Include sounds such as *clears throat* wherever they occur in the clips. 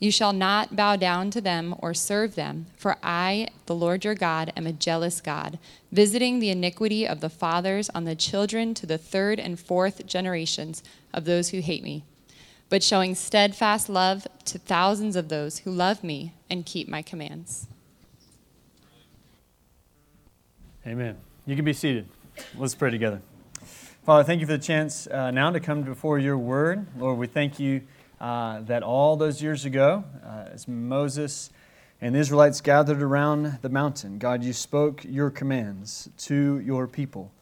You shall not bow down to them or serve them, for I, the Lord your God, am a jealous God, visiting the iniquity of the fathers on the children to the third and fourth generations of those who hate me, but showing steadfast love to thousands of those who love me and keep my commands. Amen. You can be seated. Let's pray together. Father, thank you for the chance uh, now to come before your word. Lord, we thank you uh, that all those years ago, uh, as Moses and the Israelites gathered around the mountain, God, you spoke your commands to your people.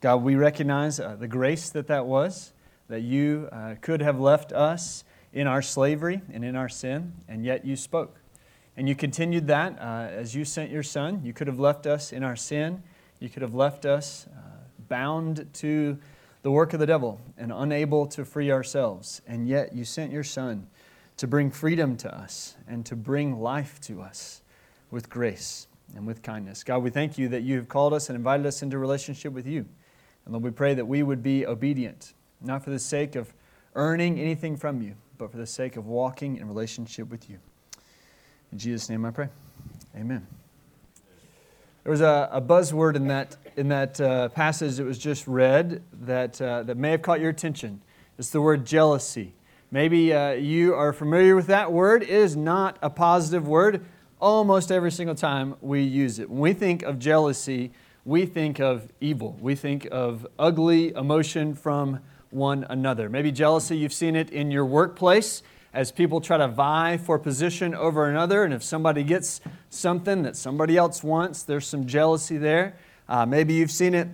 God, we recognize uh, the grace that that was, that you uh, could have left us in our slavery and in our sin, and yet you spoke. And you continued that uh, as you sent your son. You could have left us in our sin, you could have left us uh, bound to the work of the devil and unable to free ourselves. And yet you sent your Son to bring freedom to us and to bring life to us with grace and with kindness. God, we thank you that you have called us and invited us into relationship with you. And Lord, we pray that we would be obedient, not for the sake of earning anything from you, but for the sake of walking in relationship with you. In Jesus' name I pray. Amen. There was a, a buzzword in that, in that uh, passage that was just read that, uh, that may have caught your attention. It's the word jealousy. Maybe uh, you are familiar with that word. It is not a positive word almost every single time we use it. When we think of jealousy, we think of evil. We think of ugly emotion from one another. Maybe jealousy, you've seen it in your workplace as people try to vie for position over another. And if somebody gets something that somebody else wants, there's some jealousy there. Uh, maybe you've seen it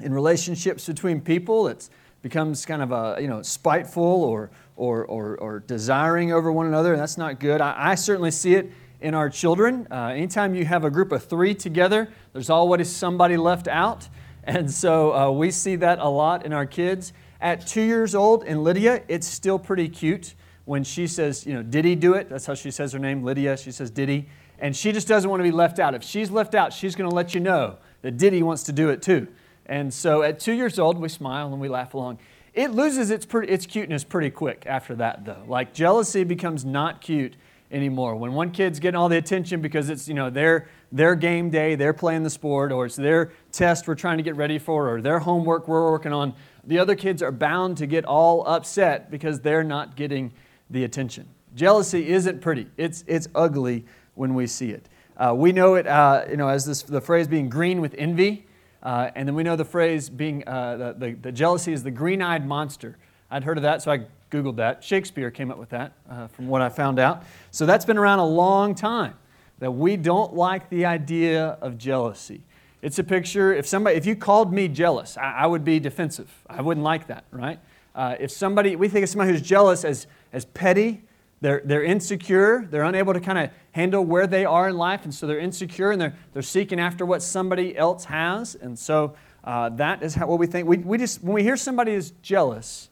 in relationships between people. It becomes kind of a, you know, spiteful or, or, or, or desiring over one another, and that's not good. I, I certainly see it in our children. Uh, anytime you have a group of three together, there's always somebody left out. *laughs* And so uh, we see that a lot in our kids. At two years old in Lydia, it's still pretty cute when she says, you know, did he do it? That's how she says her name, Lydia. She says, did he? And she just doesn't want to be left out. If she's left out, she's going to let you know that Diddy wants to do it too. And so at two years old, we smile and we laugh along. It loses its, its cuteness pretty quick after that, though. Like jealousy becomes not cute anymore. When one kid's getting all the attention because it's you know their their game day, they're playing the sport, or it's their test we're trying to get ready for, or their homework we're working on, the other kids are bound to get all upset because they're not getting the attention. Jealousy isn't pretty, it's, it's ugly when we see it. Uh, we know it uh, you know, as this, the phrase being green with envy, uh, and then we know the phrase being uh, the, the, the, jealousy is the green eyed monster. I'd heard of that, so I Googled that. Shakespeare came up with that uh, from what I found out. So that's been around a long time that we don't like the idea of jealousy. It's a picture, if somebody, if you called me jealous, I, I would be defensive. I wouldn't like that, right? Uh, if somebody, we think of somebody who's jealous as as petty. They're, they're insecure. They're unable to kind of handle where they are in life. And so they're insecure and they're, they're seeking after what somebody else has. And so uh, that is how, what we think. We, we just, when we hear somebody is jealous,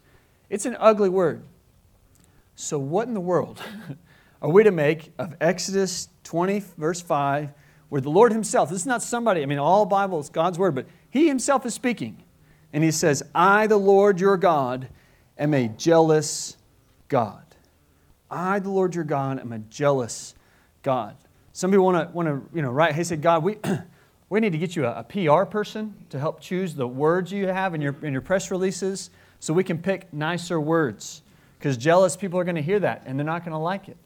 it's an ugly word. So, what in the world *laughs* are we to make of Exodus 20, verse 5, where the Lord Himself, this is not somebody, I mean, all Bible is God's word, but He Himself is speaking. And He says, I, the Lord your God, am a jealous God. I, the Lord your God, am a jealous God. Some people want to want to you know write. Hey, said God, we *clears throat* we need to get you a, a, PR person to help choose the words you have in your in your press releases, so we can pick nicer words. Because jealous people are going to hear that and they're not going to like it.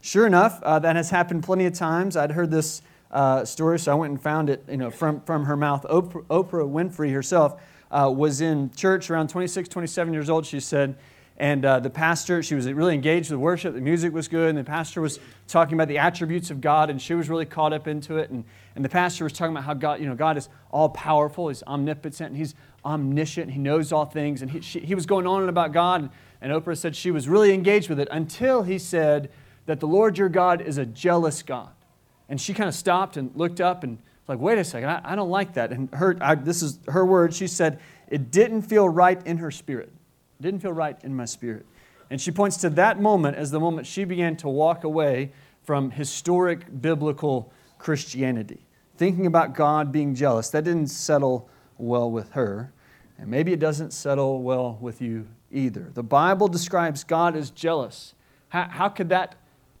Sure enough, uh, that has happened plenty of times. I'd heard this uh, story, so I went and found it. You know, from from her mouth. Oprah, Oprah Winfrey herself uh, was in church around 26, 27 years old. She said and uh, the pastor, she was really engaged with worship. The music was good. And the pastor was talking about the attributes of God. And she was really caught up into it. And, and the pastor was talking about how God, you know, God is all powerful. He's omnipotent. And he's omniscient. He knows all things. And he, she, he was going on and about God. And Oprah said she was really engaged with it until he said that the Lord your God is a jealous God. And she kind of stopped and looked up and like, wait a second, I, I don't like that. And her, I, this is her word. She said, it didn't feel right in her spirit. It didn't feel right in my spirit. And she points to that moment as the moment she began to walk away from historic biblical Christianity, thinking about God being jealous. That didn't settle well with her. And maybe it doesn't settle well with you either. The Bible describes God as jealous. How, how, could, that,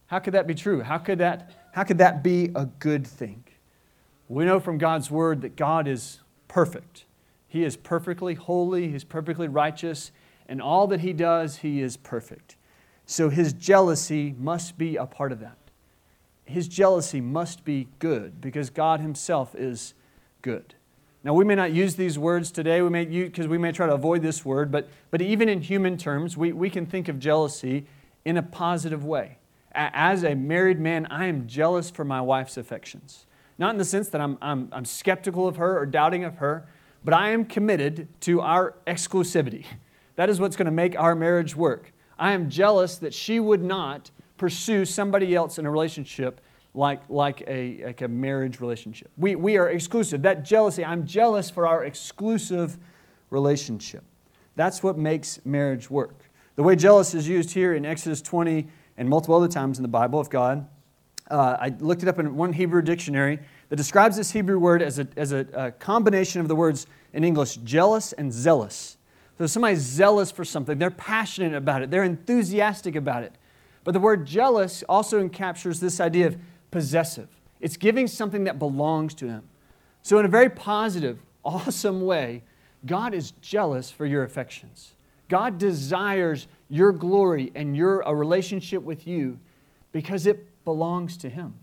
how could that be true? How could that, how could that be a good thing? We know from God's word that God is perfect. He is perfectly holy, He's perfectly righteous, and all that He does, He is perfect. So His jealousy must be a part of that. His jealousy must be good because God Himself is good. Now, we may not use these words today, we may because we may try to avoid this word, but, but even in human terms, we, we can think of jealousy in a positive way. As a married man, I am jealous for my wife's affections. Not in the sense that I'm, I'm, I'm skeptical of her or doubting of her, but I am committed to our exclusivity. That is what's going to make our marriage work. I am jealous that she would not pursue somebody else in a relationship like, like, a, like a marriage relationship. We, we are exclusive. That jealousy, I'm jealous for our exclusive relationship. That's what makes marriage work. The way jealous is used here in Exodus 20 and multiple other times in the Bible of God, uh, I looked it up in one Hebrew dictionary that describes this Hebrew word as, a, as a, a combination of the words in English jealous and zealous. So somebody's zealous for something, they're passionate about it, they're enthusiastic about it. But the word jealous also captures this idea of possessive. It's giving something that belongs to him. So, in a very positive, *laughs* awesome way, God is jealous for your affections. God desires your glory and your a relationship with you because it belongs to him.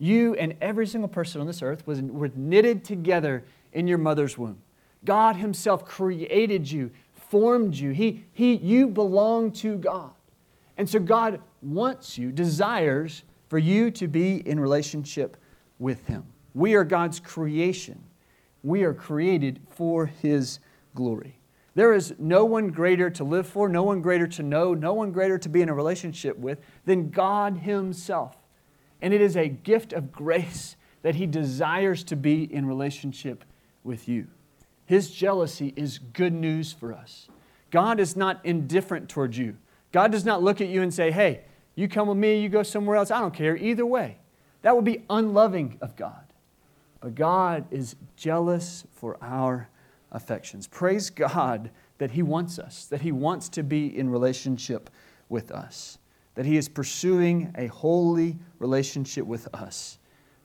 You and every single person on this earth was, were knitted together in your mother's womb. God Himself created you, formed you. He, he, you belong to God. And so God wants you, desires for you to be in relationship with Him. We are God's creation. We are created for His glory. There is no one greater to live for, no one greater to know, no one greater to be in a relationship with than God Himself. And it is a gift of grace that He desires to be in relationship with you. His jealousy is good news for us. God is not indifferent towards you. God does not look at you and say, hey, you come with me, you go somewhere else, I don't care, either way. That would be unloving of God. But God is jealous for our affections. Praise God that He wants us, that He wants to be in relationship with us that He is pursuing a holy relationship with us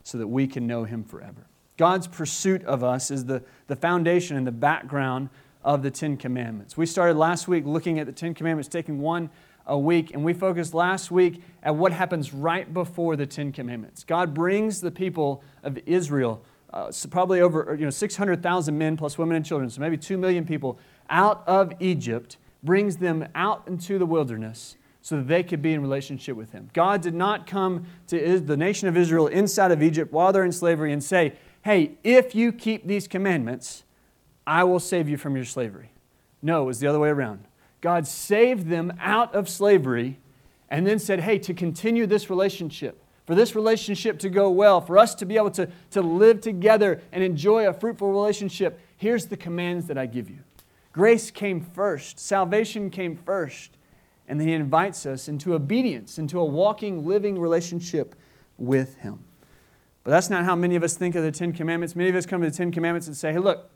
so that we can know Him forever. God's pursuit of us is the, the foundation and the background of the Ten Commandments. We started last week looking at the Ten Commandments, taking one a week, and we focused last week at what happens right before the Ten Commandments. God brings the people of Israel, uh, so probably over you know, 600,000 men plus women and children, so maybe 2 million people, out of Egypt, brings them out into the wilderness so that they could be in relationship with him. God did not come to the nation of Israel inside of Egypt while they're in slavery and say, hey, if you keep these commandments, I will save you from your slavery. No, it was the other way around. God saved them out of slavery and then said, hey, to continue this relationship, for this relationship to go well, for us to be able to, to live together and enjoy a fruitful relationship, here's the commands that I give you. Grace came first, salvation came first. And then he invites us into obedience, into a walking, living relationship with him. But that's not how many of us think of the Ten Commandments. Many of us come to the Ten Commandments and say, hey, look,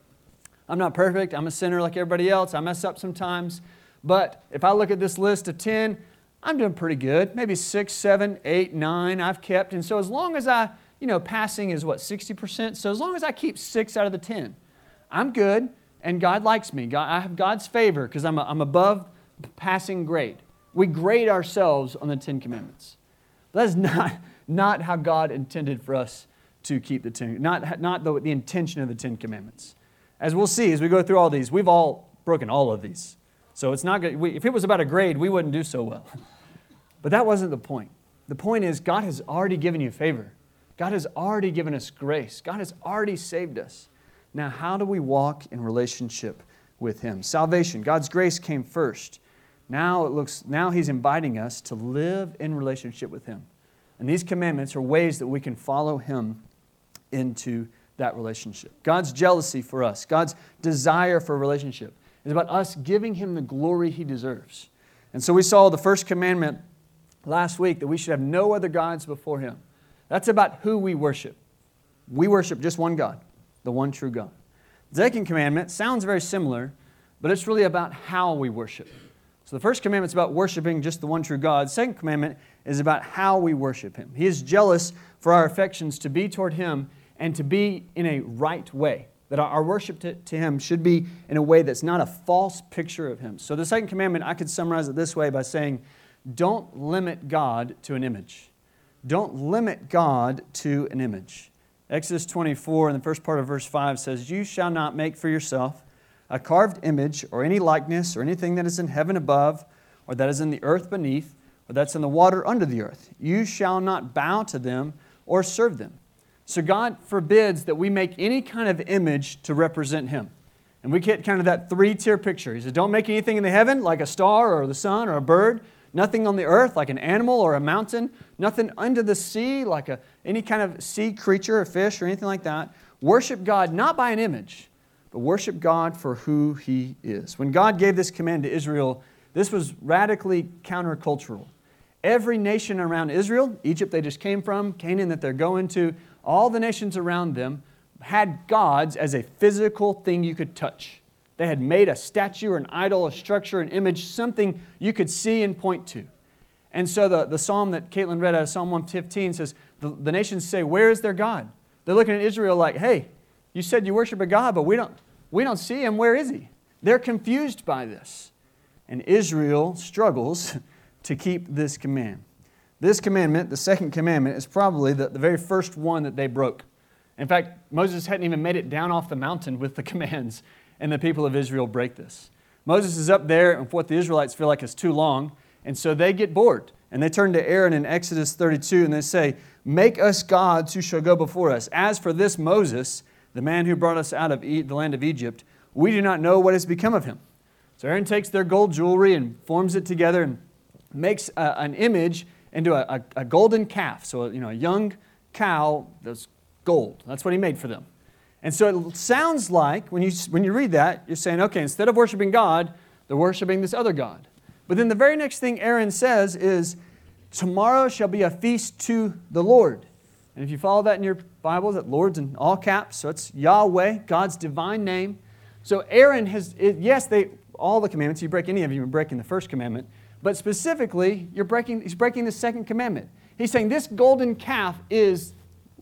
I'm not perfect. I'm a sinner like everybody else. I mess up sometimes. But if I look at this list of 10, I'm doing pretty good. Maybe six, seven, eight, nine I've kept. And so as long as I, you know, passing is what, 60%? So as long as I keep six out of the 10, I'm good and God likes me. God, I have God's favor because I'm, I'm above passing grade. We grade ourselves on the Ten Commandments. That's *laughs* not, not how God intended for us to keep the Ten, not, not the, the intention of the Ten Commandments. As we'll see as we go through all these, we've all broken all of these. So it's not good. If it was about a grade, we wouldn't do so well. *laughs* But that wasn't the point. The point is, God has already given you favor. God has already given us grace. God has already saved us. Now, how do we walk in relationship with Him. Salvation, God's grace came first. Now it looks now he's inviting us to live in relationship with him. And these commandments are ways that we can follow him into that relationship. God's jealousy for us, God's desire for relationship is about us giving Him the glory He deserves. And so we saw the first commandment last week that we should have no other gods before Him. That's about who we worship. We worship just one God, the one true God. The second commandment sounds very similar, but it's really about how we worship. So the first commandment is about worshiping just the one true God. The second commandment is about how we worship Him. He is jealous for our affections to be toward Him and to be in a right way. That our worship to, to, Him should be in a way that's not a false picture of Him. So the second commandment, I could summarize it this way by saying, don't limit God to an image. Don't limit God to an image. Exodus 24, in the first part of verse 5, says, You shall not make for yourself a carved image or any likeness or anything that is in heaven above or that is in the earth beneath or that's in the water under the earth. You shall not bow to them or serve them. So God forbids that we make any kind of image to represent Him. And we get kind of that three tier picture. He said, Don't make anything in the heaven like a star or the sun or a bird, nothing on the earth like an animal or a mountain, nothing under the sea like a, any kind of sea creature, a fish, or anything like that. Worship God not by an image, but worship God for who He is. When God gave this command to Israel, this was radically countercultural. Every nation around Israel, Egypt they just came from, Canaan that they're going to, all the nations around them had gods as a physical thing you could touch. They had made a statue or an idol, a structure, an image, something you could see and point to. And so the, the psalm that Caitlin read out of Psalm 115 says, the, the nations say, Where is their God? They're looking at Israel like, Hey, you said you worship a God, but we don't, we don't see him. Where is he? They're confused by this. And Israel struggles *laughs* to keep this command. This commandment, the second commandment, is probably the, the very first one that they broke. In fact, Moses hadn't even made it down off the mountain with the *laughs* commands, and the people of Israel break this. Moses is up there, and what the Israelites feel like is too long, and so they get bored. And they turn to Aaron in Exodus 32 and they say, Make us gods who shall go before us. As for this Moses, the man who brought us out of the land of Egypt, we do not know what has become of him. So Aaron takes their gold jewelry and forms it together and makes a, an image into a, a, a, golden calf. So, you know, a young cow that's gold. That's what he made for them. And so it sounds like when you, when you read that, you're saying, okay, instead of worshiping God, they're worshiping this other God. But then the very next thing Aaron says is, Tomorrow shall be a feast to the Lord. And if you follow that in your Bible, that Lord's in all caps, so it's Yahweh, God's divine name. So Aaron has, yes, they all the commandments. You break any of you, you're breaking the first commandment. But specifically, you're breaking, he's breaking the second commandment. He's saying this golden calf is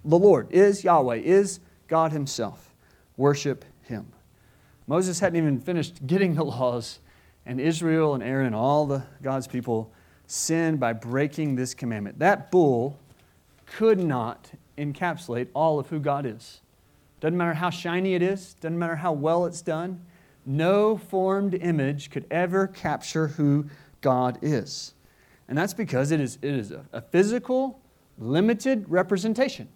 the Lord, is Yahweh, is God Himself. Worship Him. Moses hadn't even finished getting the laws, and Israel and Aaron and all the God's people sinned by breaking this commandment. That bull could not encapsulate all of who God is. Doesn't matter how shiny it is, doesn't matter how well it's done. No formed image could ever capture who God is. And that's because it is, it is a, physical, limited representation.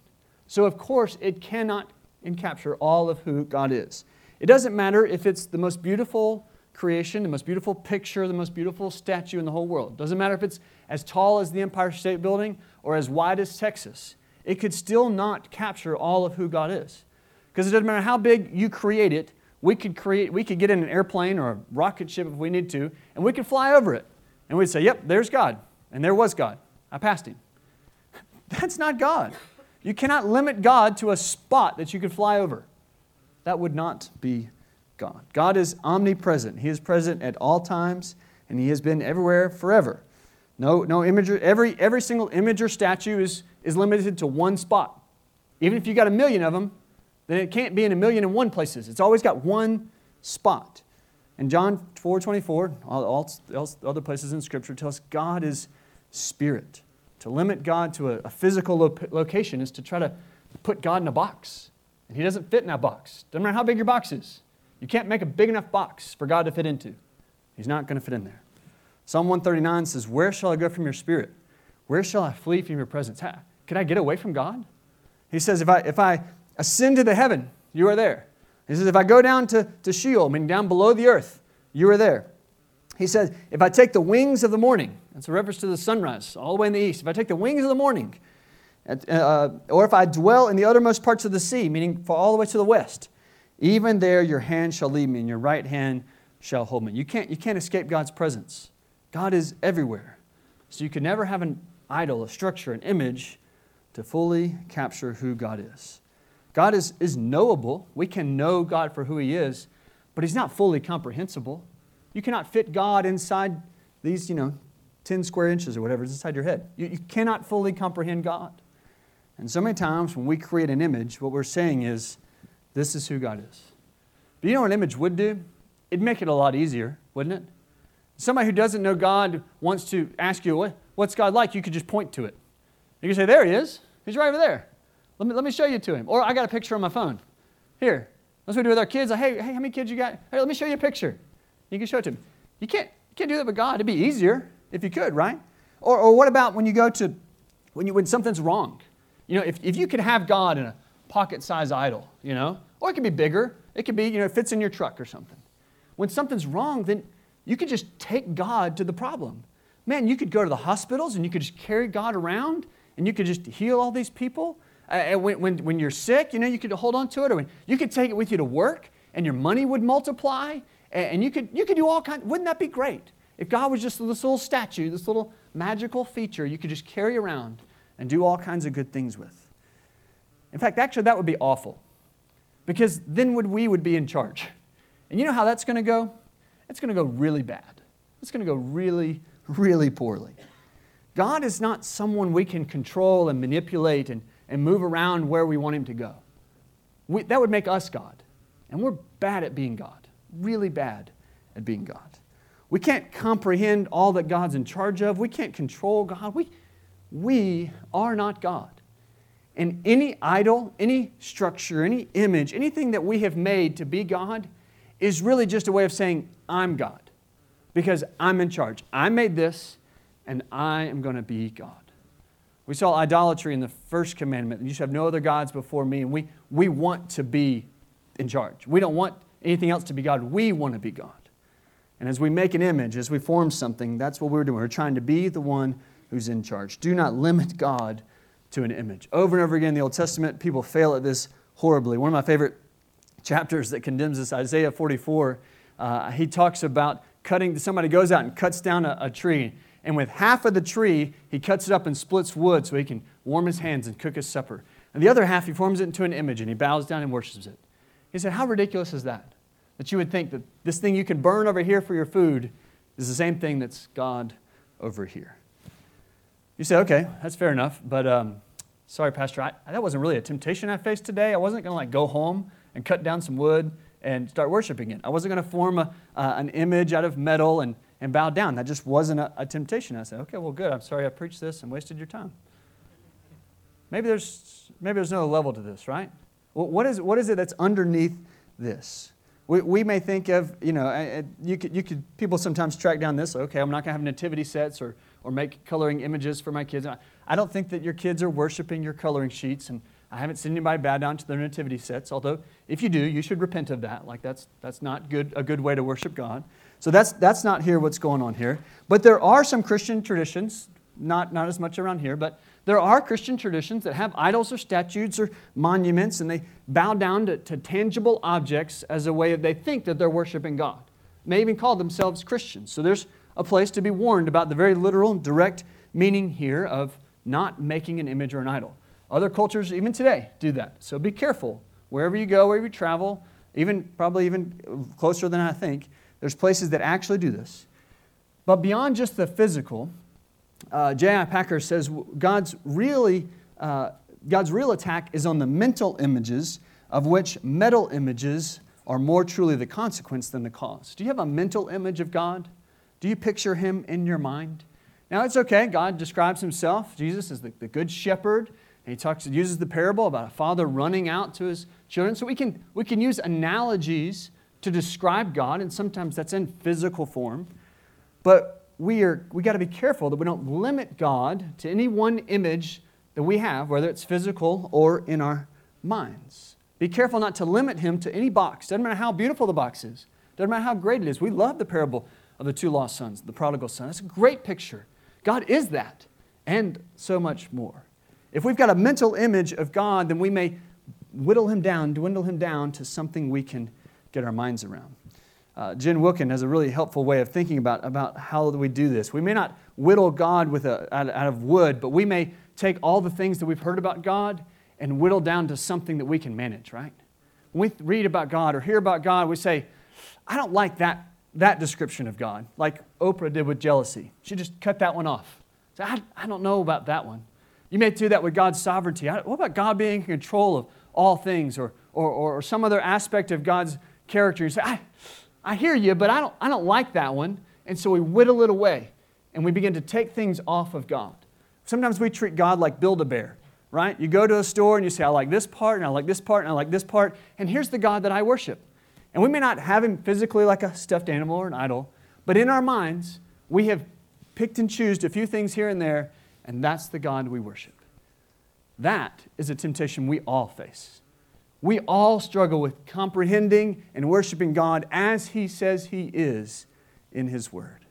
So, of course, it cannot encapture all of who God is. It doesn't matter if it's the most beautiful creation, the most beautiful picture, the most beautiful statue in the whole world. It Doesn't matter if it's as tall as the Empire State Building or as wide as Texas. It could still not capture all of who God is. Because it doesn't matter how big you create it, we could create we could get in an airplane or a rocket ship if we need to, and we could fly over it. And we'd say, "Yep, there's God." And there was God. I passed him. *laughs* That's not God. You cannot limit God to a spot that you could fly over. That would not be God. God is omnipresent. He is present at all times, and He has been everywhere forever. No, no image, every, every single image or statue is, is limited to one spot. Even if you got a million of them, then it can't be in a million and one places. It's always got one spot. And John 4 24, all, all, all other places in Scripture tell us God is spirit. To limit God to a, a physical lo- location is to try to put God in a box. And He doesn't fit in that box. Doesn't matter how big your box is. You can't make a big enough box for God to fit into. He's not going to fit in there. Psalm 139 says, Where shall I go from your spirit? Where shall I flee from your presence? How, can I get away from God? He says, If I, if I ascend to the heaven, you are there. He says, If I go down to, to Sheol, meaning down below the earth, you are there. He says, If I take the wings of the morning, that's a reference to the sunrise all the way in the east. If I take the wings of the morning Uh, or if I dwell in the uttermost parts of the sea, meaning for all the way to the west, even there your hand shall lead me, and your right hand shall hold me. You can't, you can't escape God's presence. God is everywhere. So you can never have an idol, a structure, an image to fully capture who God is. God is, is knowable. We can know God for who He is, but He's not fully comprehensible. You cannot fit God inside these, you know, 10 square inches or whatever is inside your head. You, you cannot fully comprehend God. And so many times when we create an image, what we're saying is, this is who God is. But you know what an image would do? It'd make it a lot easier, wouldn't it? Somebody who doesn't know God wants to ask you, what's God like? You could just point to it. You could say, there he is. He's right over there. Let me, let me show you to him. Or I got a picture on my phone. Here. That's what we do with our kids. Like, hey, hey, how many kids you got? Hey, let me show you a picture. You can show it to them. You can't, you can't do that with God. It'd be easier if you could, right? Or, or what about when you go to, when, you, when something's wrong? You know, if, if you could have God in a pocket-sized idol, you know, or it could be bigger. It could be, you know, it fits in your truck or something. When something's wrong, then you could just take God to the problem. Man, you could go to the hospitals and you could just carry God around and you could just heal all these people. Uh, when, when, when you're sick, you know, you could hold on to it, or when, you could take it with you to work, and your money would multiply, and, and you could you could do all kinds. Wouldn't that be great? If God was just this little statue, this little magical feature, you could just carry around and do all kinds of good things with. In fact, actually, that would be awful, because then would we would be in charge, and you know how that's going to go? It's going to go really bad. It's going to go really, really poorly. God is not someone we can control and manipulate and, and move around where we want Him to go. We, that would make us God. And we're bad at being God, really bad at being God. We can't comprehend all that God's in charge of. We can't control God. We, we are not God. And any idol, any structure, any image, anything that we have made to be God is really just a way of saying, I'm God. Because I'm in charge. I made this, and I am going to be God. We saw idolatry in the first commandment. You should have no other gods before me. And we, we want to be in charge. We don't want anything else to be God. We want to be God. And as we make an image, as we form something, that's what we're doing. We're trying to be the one who's in charge. Do not limit God to an image. Over and over again in the Old Testament, people fail at this horribly. One of my favorite chapters that condemns this, Isaiah 44, uh, he talks about cutting, somebody goes out and cuts down a, a tree and with half of the tree, he cuts it up and splits wood so he can warm his hands and cook his supper. And the other half, he forms it into an image and he bows down and worships it. He said, How ridiculous is that? That you would think that this thing you can burn over here for your food is the same thing that's God over here. You say, Okay, that's fair enough, but um, sorry, Pastor, I, that wasn't really a temptation I faced today. I wasn't going to like go home and cut down some wood and start worshiping it. I wasn't going to form a, uh, an image out of metal and and bowed down. That just wasn't a, a temptation. I said, okay, well, good. I'm sorry I preached this and wasted your time. Maybe there's, maybe there's another level to this, right? Well, what, is, what is it that's underneath this? We, we may think of, you know, you could, you could, people sometimes track down this, okay, I'm not going to have nativity sets or, or make coloring images for my kids. I don't think that your kids are worshiping your coloring sheets, and I haven't seen anybody bow down to their nativity sets, although if you do, you should repent of that. Like, that's, that's not good, a good way to worship God. So that's, that's not here what's going on here. But there are some Christian traditions, not, not as much around here, but there are Christian traditions that have idols or statues or monuments, and they bow down to, to tangible objects as a way that they think that they're worshiping God. They even call themselves Christians. So there's a place to be warned about the very literal and direct meaning here of not making an image or an idol. Other cultures, even today, do that. So be careful. Wherever you go, wherever you travel, even probably even closer than I think, there's places that actually do this. But beyond just the physical, uh, J.I. Packer says God's, really, uh, God's real attack is on the mental images, of which metal images are more truly the consequence than the cause. Do you have a mental image of God? Do you picture Him in your mind? Now, it's okay. God describes Himself, Jesus, as the, the good shepherd. And he talks, uses the parable about a father running out to his children. So we can, we can use analogies to describe God, and sometimes that's in physical form. But we are we got to be careful that we don't limit God to any one image that we have, whether it's physical or in our minds. Be careful not to limit him to any box. Doesn't matter how beautiful the box is. Doesn't matter how great it is. We love the parable of the two lost sons, the prodigal son. It's a great picture. God is that, and so much more. If we've got a mental image of God, then we may whittle him down, dwindle him down to something we can get our minds around. Uh, Jen Wilkin has a really helpful way of thinking about, about how we do this. We may not whittle God with a, out, out of wood, but we may take all the things that we've heard about God and whittle down to something that we can manage, right? When we read about God or hear about God, we say, I don't like that, that description of God, like Oprah did with jealousy. She just cut that one off. So I, I don't know about that one. You may do that with God's sovereignty. What about God being in control of all things or, or, or some other aspect of God's character? You say, I, I hear you, but I don't, I don't like that one. And so we whittle it away and we begin to take things off of God. Sometimes we treat God like Build a Bear, right? You go to a store and you say, I like this part, and I like this part, and I like this part, and here's the God that I worship. And we may not have him physically like a stuffed animal or an idol, but in our minds, we have picked and chosen a few things here and there, and that's the God we worship. That is a temptation we all face. We all struggle with comprehending and worshiping God as He says He is in His Word.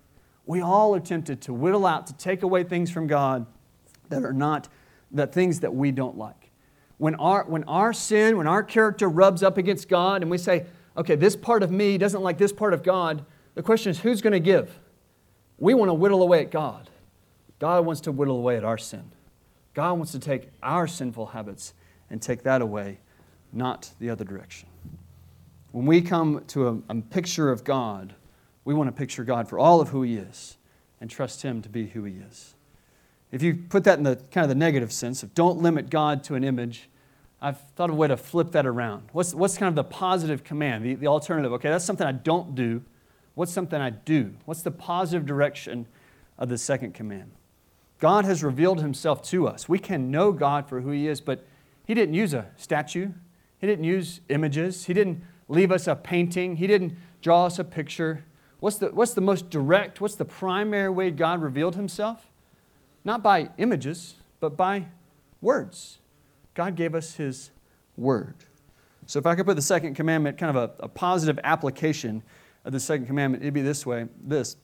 We all are tempted to whittle out, to take away things from God that are not the things that we don't like. When our, when our sin, when our character rubs up against God and we say, okay, this part of me doesn't like this part of God, the question is who's going to give? We want to whittle away at God. God wants to whittle away at our sin. God wants to take our sinful habits and take that away, not the other direction. When we come to a, a picture of God, we want to picture God for all of who He is and trust Him to be who He is. If you put that in the kind of the negative sense of don't limit God to an image, I've thought of a way to flip that around. What's, what's kind of the positive command, the, the alternative? Okay, that's something I don't do. What's something I do? What's the positive direction of the second command? God has revealed himself to us. We can know God for who he is, but he didn't use a statue, he didn't use images, he didn't leave us a painting, he didn't draw us a picture. What's the, what's the most direct, what's the primary way God revealed himself? Not by images, but by words. God gave us his word. So if I could put the second commandment, kind of a, a positive application of the second commandment, it'd be this way this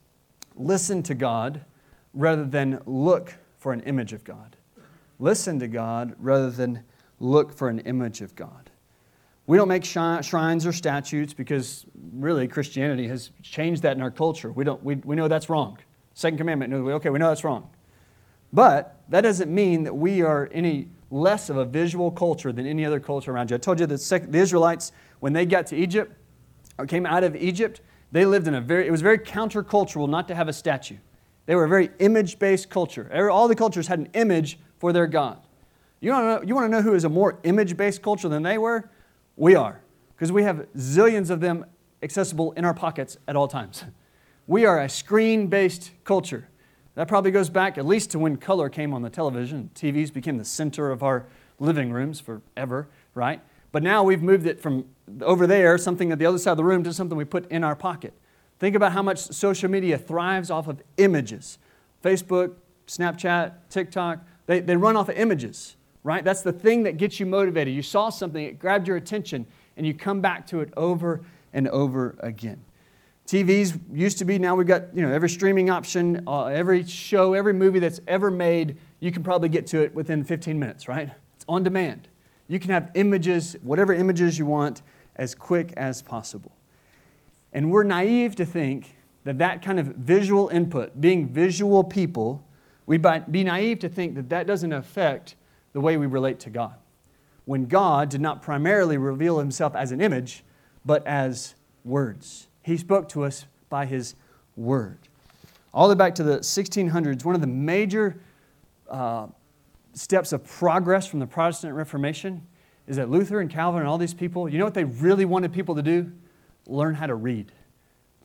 listen to God rather than look for an image of God. Listen to God rather than look for an image of God. We don't make shrines or statues because really Christianity has changed that in our culture. We, don't, we, we know that's wrong. Second commandment, okay, we know that's wrong. But that doesn't mean that we are any less of a visual culture than any other culture around you. I told you that the Israelites, when they got to Egypt, or came out of Egypt, they lived in a very, it was very countercultural not to have a statue. They were a very image based culture. All the cultures had an image for their God. You want, to know, you want to know who is a more image based culture than they were? We are, because we have zillions of them accessible in our pockets at all times. *laughs* We are a screen based culture. That probably goes back at least to when color came on the television. TVs became the center of our living rooms forever, right? But now we've moved it from over there, something at the other side of the room, to something we put in our pocket. Think about how much social media thrives off of images. Facebook, Snapchat, TikTok, they, they run off of images, right? That's the thing that gets you motivated. You saw something, it grabbed your attention, and you come back to it over and over again. TVs used to be, now we've got you know, every streaming option, uh, every show, every movie that's ever made, you can probably get to it within 15 minutes, right? It's on demand. You can have images, whatever images you want, as quick as possible. And we're naive to think that that kind of visual input, being visual people, we'd be naive to think that that doesn't affect the way we relate to God. When God did not primarily reveal himself as an image, but as words. He spoke to us by his word. All the way back to the 1600s, one of the major uh, steps of progress from the Protestant Reformation is that Luther and Calvin and all these people, you know what they really wanted people to do? learn how to read.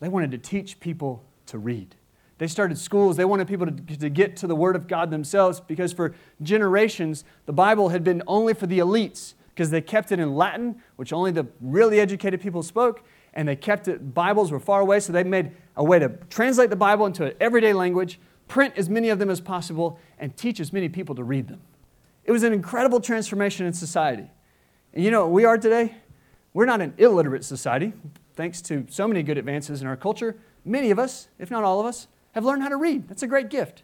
They wanted to teach people to read. They started schools. They wanted people to, to get to the Word of God themselves because for generations, the Bible had been only for the elites because they kept it in Latin, which only the really educated people spoke, and they kept it, Bibles were far away, so they made a way to translate the Bible into an everyday language, print as many of them as possible, and teach as many people to read them. It was an incredible transformation in society. And you know what we are today? We're not an illiterate society thanks to so many good advances in our culture, many of us, if not all of us, have learned how to read. That's a great gift.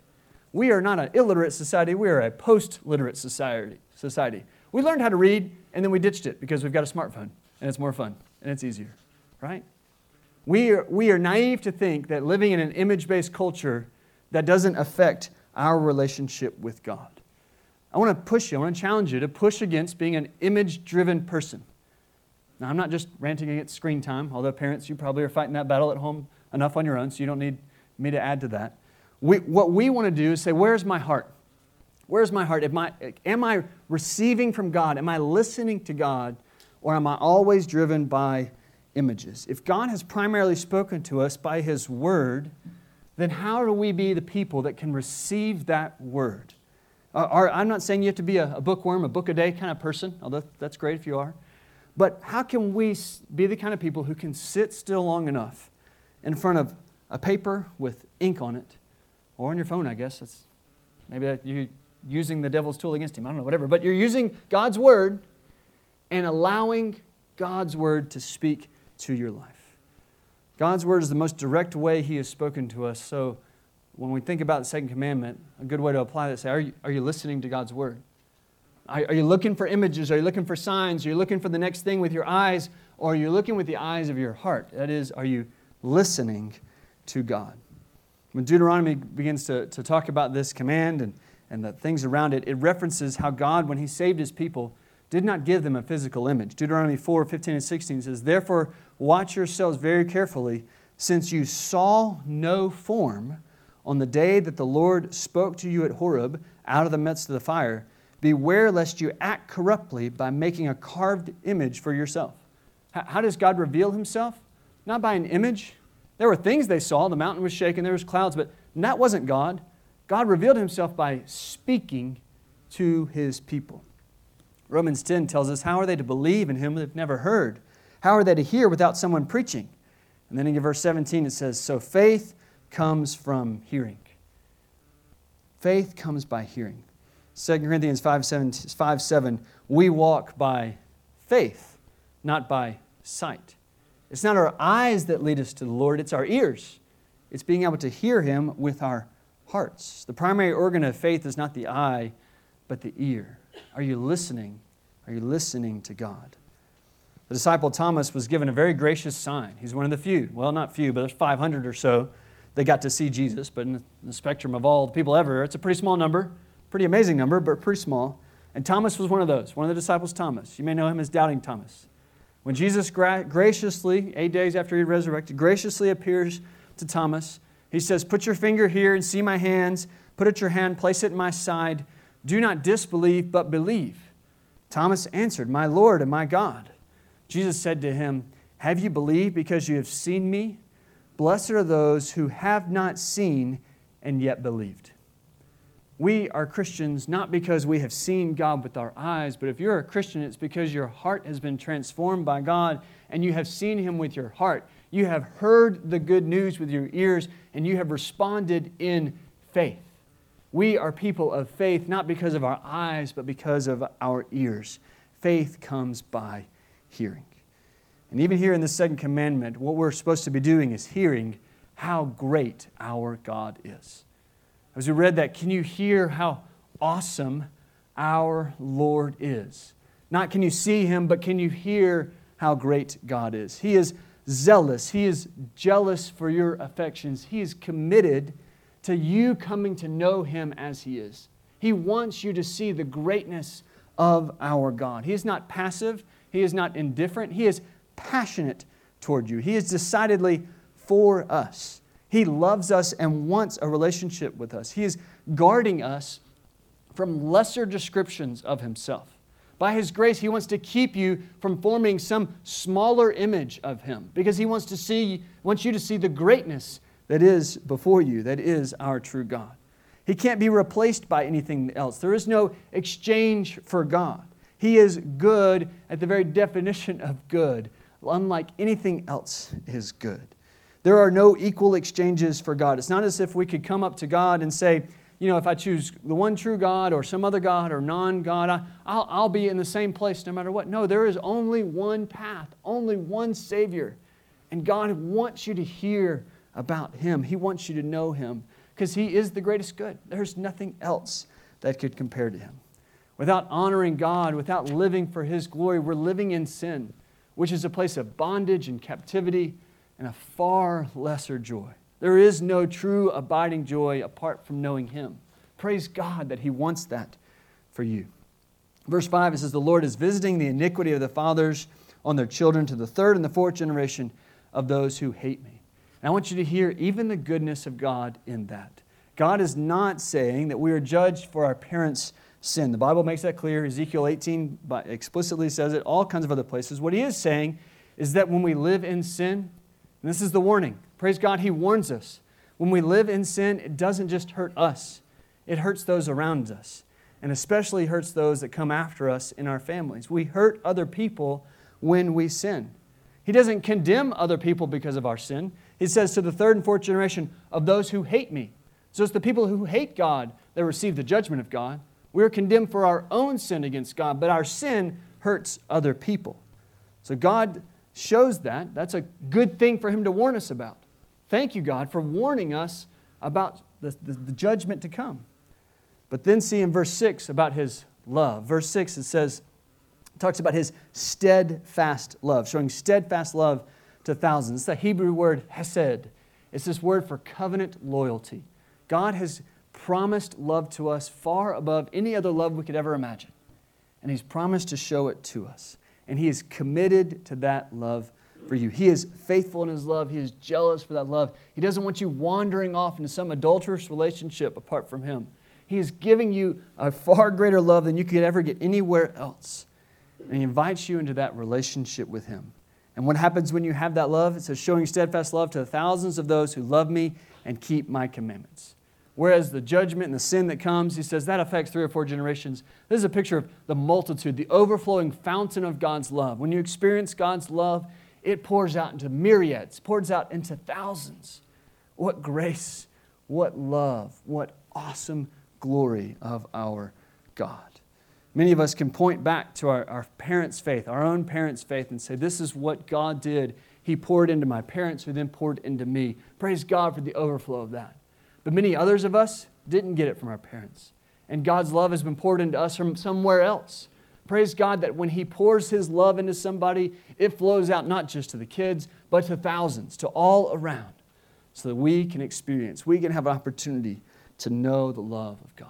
We are not an illiterate society, we are a post literate society, society. We learned how to read and then we ditched it because we've got a smartphone and it's more fun and it's easier, right? We are, we are naive to think that living in an image based culture that doesn't affect our relationship with God. I want to push you, I want to challenge you to push against being an image driven person. Now, I'm not just ranting against screen time, although parents, you probably are fighting that battle at home enough on your own, so you don't need me to add to that. We, what we want to do is say, Where's my heart? Where's my heart? Am I, am I receiving from God? Am I listening to God? Or am I always driven by images? If God has primarily spoken to us by His Word, then how do we be the people that can receive that Word? Uh, I'm not saying you have to be a, a bookworm, a book a day kind of person, although that's great if you are. But how can we be the kind of people who can sit still long enough in front of a paper with ink on it, or on your phone, I guess? That's, maybe you're using the devil's tool against him. I don't know, whatever. But you're using God's word and allowing God's word to speak to your life. God's word is the most direct way He has spoken to us. So when we think about the second commandment, a good way to apply this: are you, are you listening to God's word? Are you looking for images? Are you looking for signs? Are you looking for the next thing with your eyes? Or are you looking with the eyes of your heart? That is, are you listening to God? When Deuteronomy begins to, to talk about this command and, and the things around it, it references how God, when He saved His people, did not give them a physical image. Deuteronomy 4 15 and 16 says, Therefore, watch yourselves very carefully, since you saw no form on the day that the Lord spoke to you at Horeb out of the midst of the fire Beware lest you act corruptly by making a carved image for yourself. How does God reveal himself? Not by an image. There were things they saw. The mountain was shaking, there was clouds, but that wasn't God. God revealed himself by speaking to his people. Romans 10 tells us, How are they to believe in him they've never heard? How are they to hear without someone preaching? And then in verse 17 it says, So faith comes from hearing. Faith comes by hearing. 2 Corinthians 5 7, 5 7, we walk by faith, not by sight. It's not our eyes that lead us to the Lord, it's our ears. It's being able to hear Him with our hearts. The primary organ of faith is not the eye, but the ear. Are you listening? Are you listening to God? The disciple Thomas was given a very gracious sign. He's one of the few, well, not few, but there's 500 or so that got to see Jesus. But in the spectrum of all the people ever, it's a pretty small number. Pretty amazing number, but pretty small. And Thomas was one of those, one of the disciples, Thomas. You may know him as Doubting Thomas. When Jesus gra- graciously, eight days after he resurrected, graciously appears to Thomas, he says, Put your finger here and see my hands. Put it your hand, place it in my side. Do not disbelieve, but believe. Thomas answered, My Lord and my God. Jesus said to him, Have you believed because you have seen me? Blessed are those who have not seen and yet believed we are Christians not because we have seen God with our eyes, but if you're a Christian, it's because your heart has been transformed by God and you have seen Him with your heart. You have heard the good news with your ears and you have responded in faith. We are people of faith not because of our eyes, but because of our ears. Faith comes by hearing. And even here in the second commandment, what we're supposed to be doing is hearing how great our God is. As we read that, can you hear how awesome our Lord is? Not can you see him, but can you hear how great God is? He is zealous, He is jealous for your affections, He is committed to you coming to know Him as He is. He wants you to see the greatness of our God. He is not passive, He is not indifferent, He is passionate toward you. He is decidedly for us. He loves us and wants a relationship with us. He is guarding us from lesser descriptions of Himself. By His grace, He wants to keep you from forming some smaller image of Him because He wants to see, wants you to see the greatness that is before you, that is our true God. He can't be replaced by anything else. There is no exchange for God. He is good at the very definition of good, unlike anything else is good. There are no equal exchanges for God. It's not as if we could come up to God and say, you know, if I choose the one true God or some other God or non God, I'll, I'll be in the same place no matter what. No, there is only one path, only one Savior. And God wants you to hear about Him, He wants you to know Him. because He is the greatest good. There's nothing else that could compare to Him. Without honoring God, without living for His glory, we're living in sin, which is a place of bondage and captivity and a far lesser joy. There is no true abiding joy apart from knowing Him. Praise God that He wants that for you. Verse 5, it says, The Lord is visiting the iniquity of the fathers on their children to the third and the fourth generation of those who hate me. And I want you to hear even the goodness of God in that. God is not saying that we are judged for our parents' sin. The Bible makes that clear. Ezekiel 18 explicitly says it, all kinds of other places. What he is saying is that when we live in sin, and this is the warning, praise God, he warns us. When we live in sin, it doesn't just hurt us, it hurts those around us, and especially hurts those that come after us in our families. We hurt other people when we sin. He doesn't condemn other people because of our sin. He says to the third and fourth generation of those who hate me. So it's the people who hate God that receive the judgment of God. We're condemned for our own sin against God, but our sin hurts other people. So God shows that. That's a good thing for Him to warn us about. Thank you, God, for warning us about the, the, the judgment to come. But then see in verse 6 about His love. Verse 6, it says, talks about His steadfast love, showing steadfast love to thousands. It's the Hebrew word hesed. It's this word for covenant loyalty. God has promised love to us far above any other love we could ever imagine. And He's promised to show it to us. And He is committed to that love for you. He is faithful in His love. He is jealous for that love. He doesn't want you wandering off into some adulterous relationship apart from Him. He is giving you a far greater love than you could ever get anywhere else. And He invites you into that relationship with Him. And what happens when you have that love? It says, showing steadfast love to the thousands of those who love me and keep my commandments. Whereas the judgment and the sin that comes, he says, that affects three or four generations. This is a picture of the multitude, the overflowing fountain of God's love. When you experience God's love, it pours out into myriads, pours out into thousands. What grace, what love, what awesome glory of our God. Many of us can point back to our, our parents' faith, our own parents' faith, and say, This is what God did. He poured into my parents, who then poured into me. Praise God for the overflow of that. But many others of us didn't get it from our parents. And God's love has been poured into us from somewhere else. Praise God that when He pours His love into somebody, it flows out not just to the kids, but to thousands, to all around, so that we can experience, we can have an opportunity to know the love of God.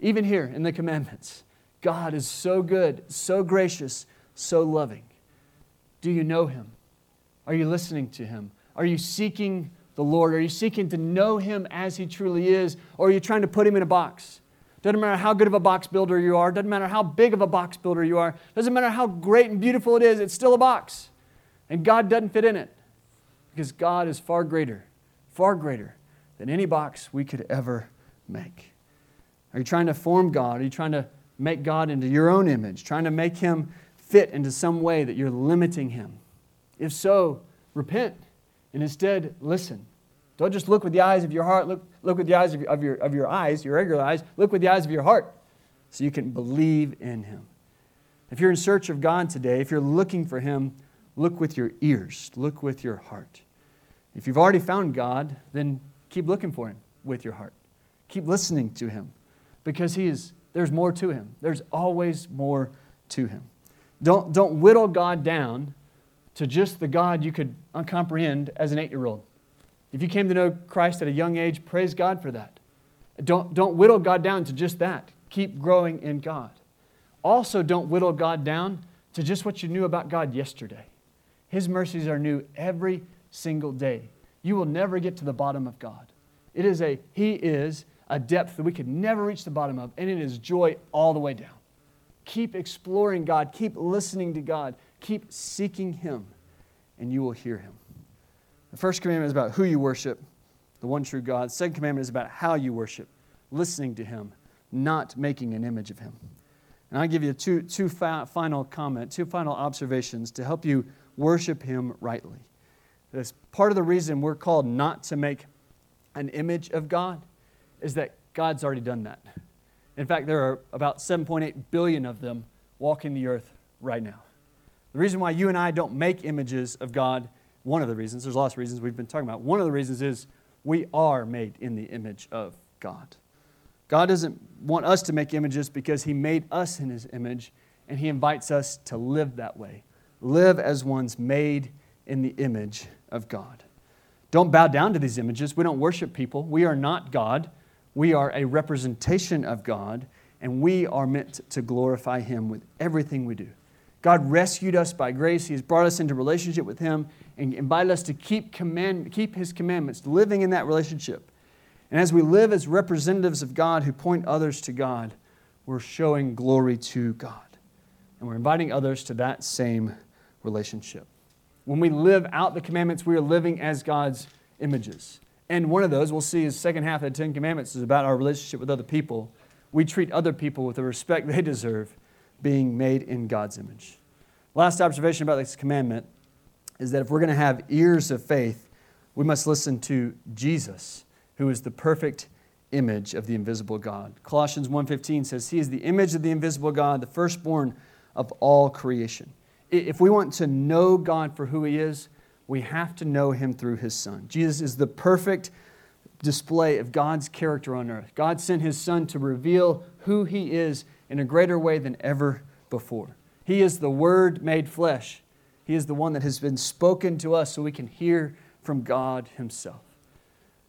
Even here in the commandments, God is so good, so gracious, so loving. Do you know Him? Are you listening to Him? Are you seeking the Lord? Are you seeking to know Him as He truly is? Or are you trying to put Him in a box? Doesn't matter how good of a box builder you are, doesn't matter how big of a box builder you are, doesn't matter how great and beautiful it is, it's still a box. And God doesn't fit in it because God is far greater, far greater than any box we could ever make. Are you trying to form God? Are you trying to make God into your own image, trying to make him fit into some way that you're limiting him? If so, repent and instead listen. Don't just look with the eyes of your heart, look, look with the eyes of your, of, your, of your eyes, your regular eyes, look with the eyes of your heart so you can believe in him. If you're in search of God today, if you're looking for him, look with your ears, look with your heart. If you've already found God, then keep looking for him with your heart. Keep listening to him because he is there's more to him. There's always more to him. Don't, don't whittle God down to just the God you could comprehend as an eight year old. If you came to know Christ at a young age, praise God for that. Don't, don't whittle God down to just that. Keep growing in God. Also, don't whittle God down to just what you knew about God yesterday. His mercies are new every single day. You will never get to the bottom of God. It is a, He is a depth that we could never reach the bottom of, and it is joy all the way down. Keep exploring God, keep listening to God, keep seeking Him, and you will hear Him. The first commandment is about who you worship, the one true God. The second commandment is about how you worship, listening to Him, not making an image of Him. And I'll give you two, two final comment, two final observations to help you worship Him rightly. This part of the reason we're called not to make an image of God is that God's already done that. In fact, there are about 7.8 billion of them walking the earth right now. The reason why you and I don't make images of God, one of the reasons, there's lots of reasons we've been talking about. One of the reasons is We are made in the image of God. God doesn't want us to make images because He made us in His image, and He invites us to live that way. Live as ones made in the image of God. Don't bow down to these images. We don't worship people. We are not God. We are a representation of God, and we are meant to glorify Him with everything we do. God rescued us by grace. He has brought us into relationship with Him and invited us to keep, command, keep His commandments, living in that relationship. And as we live as representatives of God who point others to God, we're showing glory to God. And we're inviting others to that same relationship. When we live out the commandments, we are living as God's images. And one of those we'll see is second half of the Ten Commandments is about our relationship with other people. We treat other people with the respect they deserve, being made in God's image. Last observation about this commandment is that if we're going to have ears of faith, we must listen to Jesus, who is the perfect image of the invisible God. Colossians 1:15 says he is the image of the invisible God, the firstborn of all creation. If we want to know God for who he is, we have to know him through his son. Jesus is the perfect display of God's character on earth. God sent his son to reveal who he is in a greater way than ever before. He is the word made flesh. He is the one that has been spoken to us so we can hear from God himself.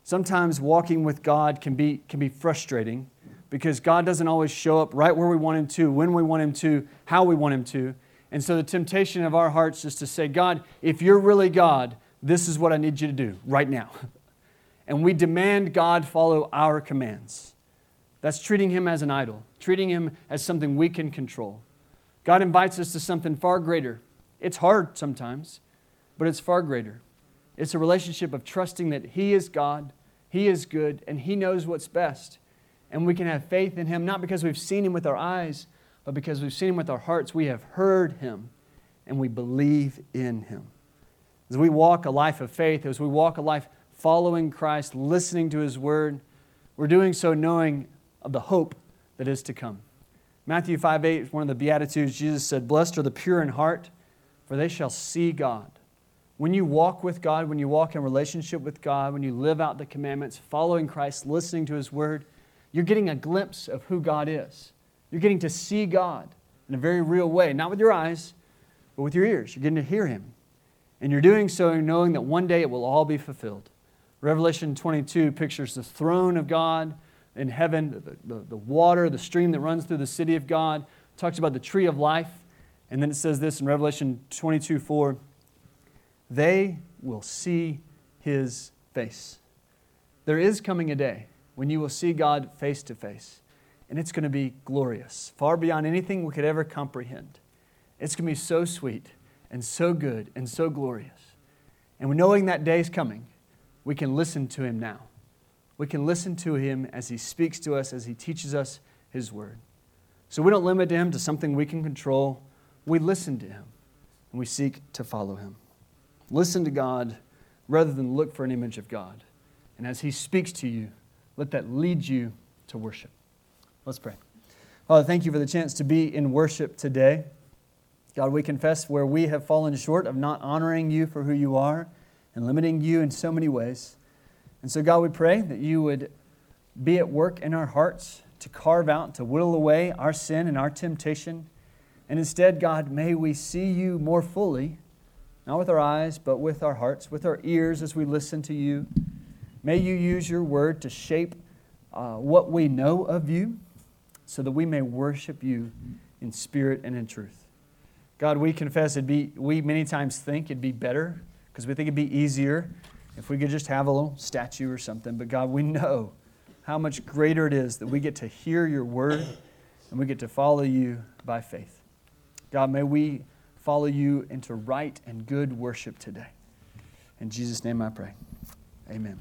Sometimes walking with God can be, can be frustrating because God doesn't always show up right where we want him to, when we want him to, how we want him to. And so the temptation of our hearts is to say, God, if you're really God, this is what I need you to do right now. *laughs* And we demand God follow our commands. That's treating him as an idol, treating him as something we can control. God invites us to something far greater. It's hard sometimes, but it's far greater. It's a relationship of trusting that He is God, He is good, and He knows what's best. And we can have faith in Him, not because we've seen Him with our eyes, but because we've seen him with our hearts, we have heard him and we believe in him. As we walk a life of faith, as we walk a life following Christ, listening to his word, we're doing so knowing of the hope that is to come. Matthew 5 8 is one of the Beatitudes. Jesus said, Blessed are the pure in heart, for they shall see God. When you walk with God, when you walk in relationship with God, when you live out the commandments, following Christ, listening to his word, you're getting a glimpse of who God is. You're getting to see God in a very real way, not with your eyes, but with your ears. You're getting to hear Him. And you're doing so knowing that one day it will all be fulfilled. Revelation 22 pictures the throne of God in heaven, the, the, the, water, the stream that runs through the city of God, talks about the tree of life. And then it says this in Revelation 22 4 they will see his face. There is coming a day when you will see God face to face and it's going to be glorious, far beyond anything we could ever comprehend. It's going to be so sweet and so good and so glorious. And knowing that day is coming, we can listen to Him now. We can listen to Him as He speaks to us, as He teaches us His Word. So we don't limit Him to something we can control. We listen to Him and we seek to follow Him. Listen to God rather than look for an image of God. And as He speaks to you, let that lead you to worship. Let's pray. Father, thank you for the chance to be in worship today. God, we confess where we have fallen short of not honoring you for who you are and limiting you in so many ways. And so, God, we pray that you would be at work in our hearts to carve out, to whittle away our sin and our temptation. And instead, God, may we see you more fully, not with our eyes, but with our hearts, with our ears as we listen to you. May you use your word to shape uh, what we know of you so that we may worship you in spirit and in truth. God, we confess it'd be, we many times think it'd be better because we think it'd be easier if we could just have a little statue or something. But God, we know how much greater it is that we get to hear your word and we get to follow you by faith. God, may we follow you into right and good worship today. In Jesus' name I pray. Amen.